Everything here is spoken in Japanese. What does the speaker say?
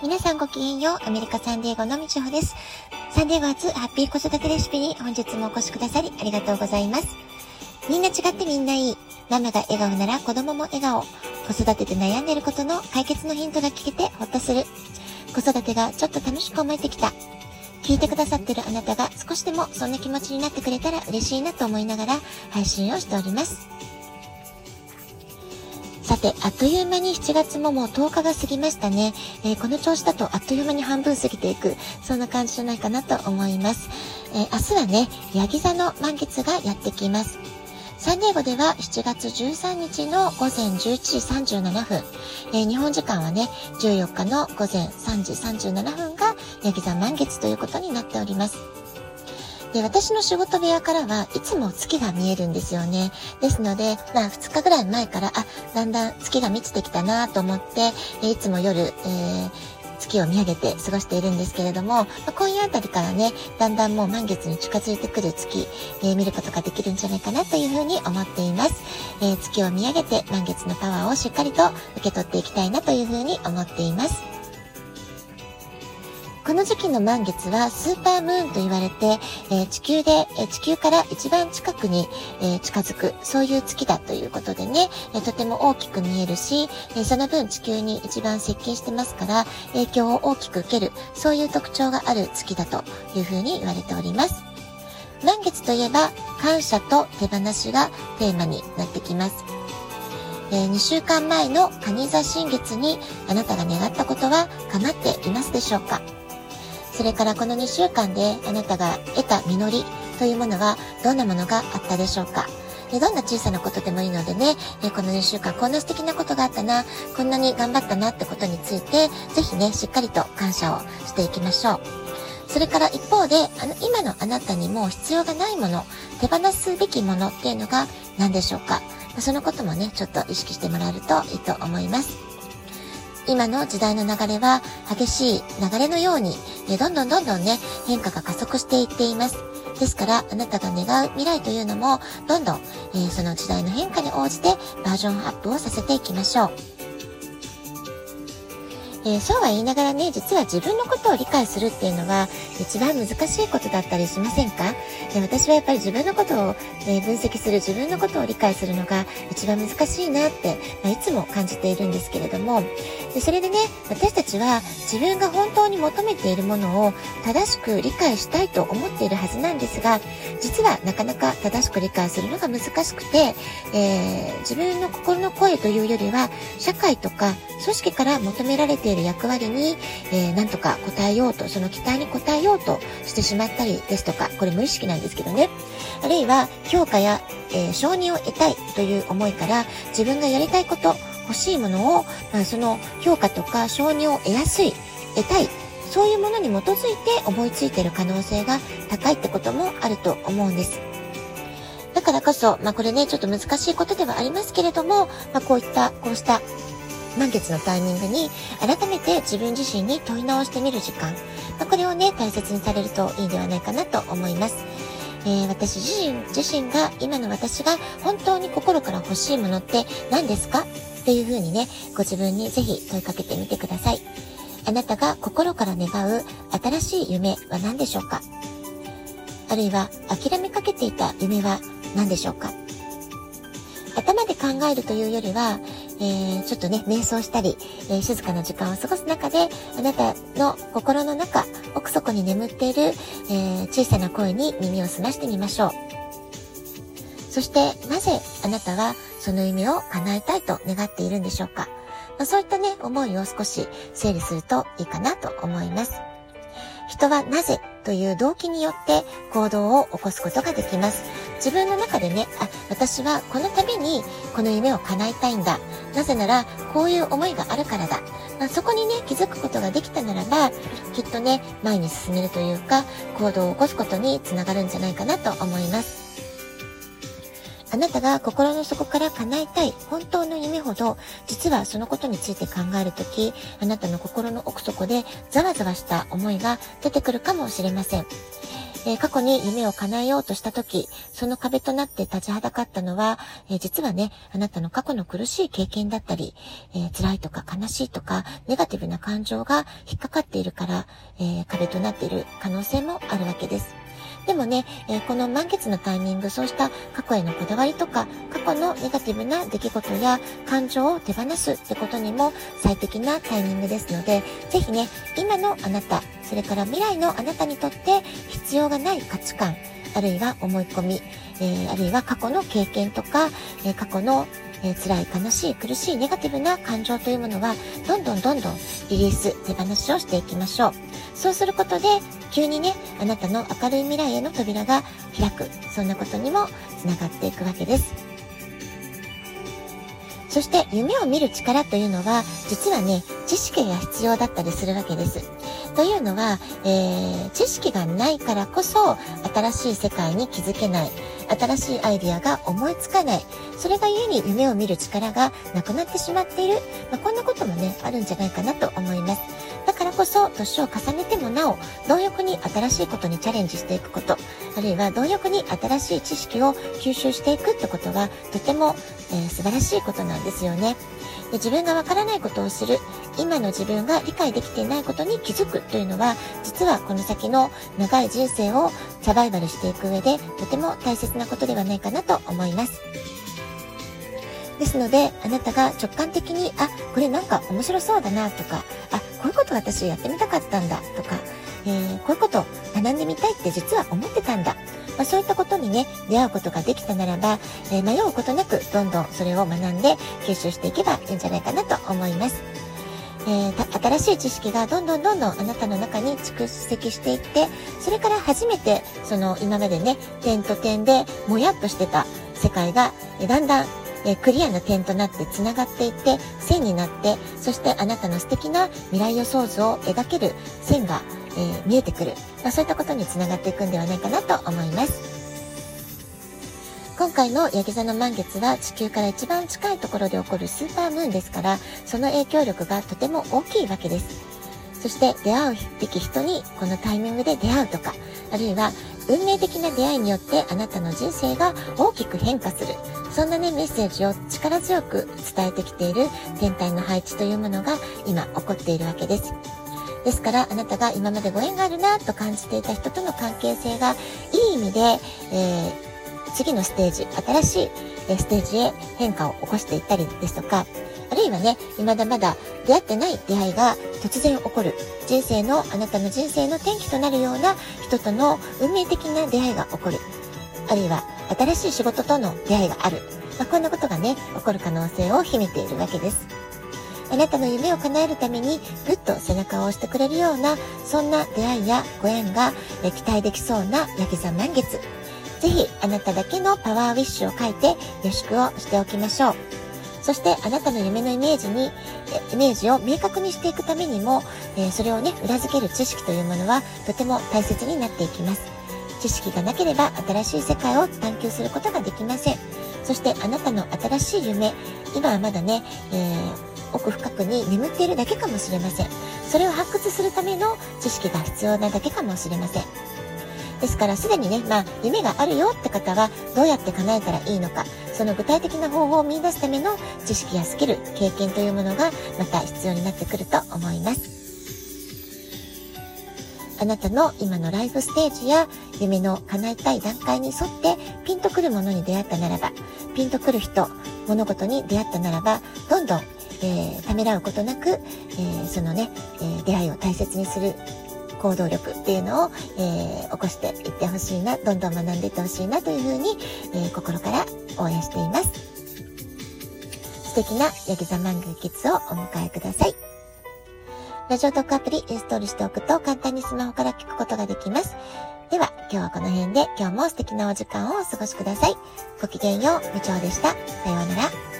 皆さんごきげんよう。アメリカサンディエゴのみちほです。サンディエゴ初ハッピー子育てレシピに本日もお越しくださりありがとうございます。みんな違ってみんないい。ママが笑顔なら子供も笑顔。子育てで悩んでることの解決のヒントが聞けてほっとする。子育てがちょっと楽しく思えてきた。聞いてくださってるあなたが少しでもそんな気持ちになってくれたら嬉しいなと思いながら配信をしております。さて、あっという間に7月ももう10日が過ぎましたね。えー、この調子だとあっという間に半分過ぎていく、そんな感じじゃないかなと思います。えー、明日はね、ヤギ座の満月がやってきます。サンディエゴでは7月13日の午前11時37分、えー、日本時間はね、14日の午前3時37分がヤギ座満月ということになっております。で、私の仕事部屋からはいつも月が見えるんですよね。ですので、まあ2日ぐらい前から、あ、だんだん月が満ちてきたなと思って、えいつも夜、えー、月を見上げて過ごしているんですけれども、まあ、今夜あたりからね、だんだんもう満月に近づいてくる月、えー、見ることができるんじゃないかなというふうに思っています。えー、月を見上げて満月のパワーをしっかりと受け取っていきたいなというふうに思っています。この時期の満月はスーパームーンと言われて、えー、地球で、え、地球から一番近くに、え、近づく、そういう月だということでね、えとても大きく見えるし、えその分地球に一番接近してますから、影響を大きく受ける、そういう特徴がある月だというふうに言われております。満月といえば、感謝と手放しがテーマになってきます。えー、2週間前の蟹座新月にあなたが願ったことは叶っていますでしょうか？それからこの2週間であなたが得た実りというものはどんなものがあったでしょうか？でどんな小さなことでもいいのでね、えこの2週間こんな素敵なことがあったな、こんなに頑張ったなってことについて、ぜひね、しっかりと感謝をしていきましょう。それから一方で、あの、今のあなたにもう必要がないもの、手放すべきものっていうのが何でしょうか？そのこともね、ちょっと意識してもらえるといいと思います。今の時代の流れは激しい流れのように、えどんどんどんどんね、変化が加速していっています。ですから、あなたが願う未来というのも、どんどん、えー、その時代の変化に応じてバージョンアップをさせていきましょう。えー、そうは言いながらね、実は自分のことを理解するっていうのは一番難しいことだったりしませんか？で私はやっぱり自分のことを、え、分析する、自分のことを理解するのが一番難しいなって、まあ、いつも感じているんですけれども、でそれでね、私たちは自分が本当に求めているものを正しく理解したいと思っているはずなんですが、実はなかなか正しく理解するのが難しくて、えー、自分の心の声というよりは、社会とか組織から求められているる役割に、えー、なんとか応えようと、その期待に応えようとしてしまったりですとか、これ無意識なんですけどね。あるいは評価や、えー、承認を得たいという思いから自分がやりたいこと、欲しいものを、まあ、その評価とか承認を得やすい、得たい、そういうものに基づいて思いついている可能性が高いってこともあると思うんです。だからこそ、まあこれね、ちょっと難しいことではありますけれども、まあこういった、こうした満月のタイミングに改めて自分自身に問い直してみる時間、まあ、これをね、大切にされるといいんではないかなと思います。えー、私自身、自身が今の私が本当に心から欲しいものって何ですか？っていう風にね、ご自分にぜひ問いかけてみてください。あなたが心から願う新しい夢は何でしょうか？あるいは諦めかけていた夢は何でしょうか？頭で考えるというよりは、えー、ちょっとね、瞑想したり、えー、静かな時間を過ごす中で、あなたの心の中、奥底に眠っている、えー、小さな声に耳を澄ましてみましょう。そして、なぜあなたはその夢を叶えたいと願っているんでしょうか？まあ、そういったね、思いを少し整理するといいかなと思います。人はなぜという動機によって行動を起こすことができます。自分の中でね、あ、私はこの度にこの夢を叶えたいんだ。なぜなら、こういう思いがあるからだ。まあ、そこにね、気づくことができたならば、きっとね、前に進めるというか、行動を起こすことにつながるんじゃないかなと思います。あなたが心の底から叶えたい本当の夢ほど、実はそのことについて考えるとき、あなたの心の奥底でざわざわした思いが出てくるかもしれません。えー、過去に夢を叶えようとした時、その壁となって立ちはだかったのは、えー、実はね、あなたの過去の苦しい経験だったり、えー、辛いとか悲しいとか、ネガティブな感情が引っかかっているから、え壁となっている可能性もあるわけです。でもね、えー、この満月のタイミング、そうした過去へのこだわりとか、過去のネガティブな出来事や感情を手放すってことにも最適なタイミングですので、ぜひね、今のあなた、それから未来のあなたにとって必要がない価値観、あるいは思い込み、えー、あるいは過去の経験とか、えー、過去のえー、辛い、悲しい、苦しい、ネガティブな感情というものは、どんどんどんどんリリース、手放しをしていきましょう。そうすることで、急にね、あなたの明るい未来への扉が開く、そんなことにもつながっていくわけです。そして夢を見る力というのは実はね知識が必要だったりするわけです。というのは、えー、知識がないからこそ新しい世界に気づけない。新しいアイデアが思いつかない。それが故に夢を見る力がなくなってしまっている、まあ、こんなこともねあるんじゃないかなと思います。だからこそ年を重ねてもなお貪欲に新しいことにチャレンジしていくこと。あるいは貪欲に新しい知識を吸収していくってことはとても、えー、素晴らしいことなんですよね。で自分がわからないことをする。今の自分が理解できていないことに気づくというのは実はこの先の長い人生をサバイバルしていく上でとても大切なことではないかなと思います。ですので、あなたが直感的に、あ、これなんか面白そうだなとか、あ、こういうこと私やってみたかったんだとか、えー、こういうこと学んでみたいって実は思ってたんだ。まあ、そういったことにね、出会うことができたならば、えー、迷うことなくどんどんそれを学んで吸収していけばいいんじゃないかなと思います。えー、新しい知識がどんどんどんどんあなたの中に蓄積していって、それから初めて、その今までね、点と点でもやっとしてた世界が、えだんだんえクリアな点となってつながっていって線になってそしてあなたの素敵な未来予想図を描ける線が、えー、見えてくる、まあ、そういったことにつながっていくんではないかなと思います。今回のヤギ座の満月は地球から一番近いところで起こるスーパームーンですからその影響力がとても大きいわけですそして出会うべき人にこのタイミングで出会うとかあるいは運命的な出会いによってあなたの人生が大きく変化するそんなね、メッセージを力強く伝えてきている天体の配置というものが今起こっているわけです。ですから、あなたが今までご縁があるなと感じていた人との関係性が、いい意味で、えー、次のステージ、新しいステージへ変化を起こしていったりですとか、あるいはね、未だまだ出会ってない出会いが突然起こる。人生の、あなたの人生の転機となるような人との運命的な出会いが起こる。あるいは新しい仕事との出会いがある。まあ、こんなことがね、起こる可能性を秘めているわけです。あなたの夢を叶えるためにぐっと背中を押してくれるような、そんな出会いやご縁が期待できそうなヤギ座満月。ぜひあなただけのパワーウィッシュを書いて予祝をしておきましょう。そしてあなたの夢のイメージに、イメージを明確にしていくためにも、えそれをね、裏付ける知識というものはとても大切になっていきます。知識がなければ新しい世界を探求することができません。そしてあなたの新しい夢、今はまだね、えー、奥深くに眠っているだけかもしれません。それを発掘するための知識が必要なだけかもしれません。ですからすでにね、まあ、夢があるよって方はどうやって叶えたらいいのか、その具体的な方法を見出すための知識やスキル、経験というものがまた必要になってくると思います。あなたの今のライフステージや夢の叶えたい段階に沿ってピンとくるものに出会ったならば、ピンとくる人、物事に出会ったならば、どんどん、えー、ためらうことなく、えー、そのね、えー、出会いを大切にする行動力っていうのを、えー、起こしていってほしいな、どんどん学んでいってほしいなというふうに、えー、心から応援しています。素敵なヤギ座満月をお迎えください。ラジオトークアプリインストールしておくと簡単にスマホから聞くことができます。では、今日はこの辺で今日も素敵なお時間をお過ごしください。ごきげんよう、みちょうでした。さようなら。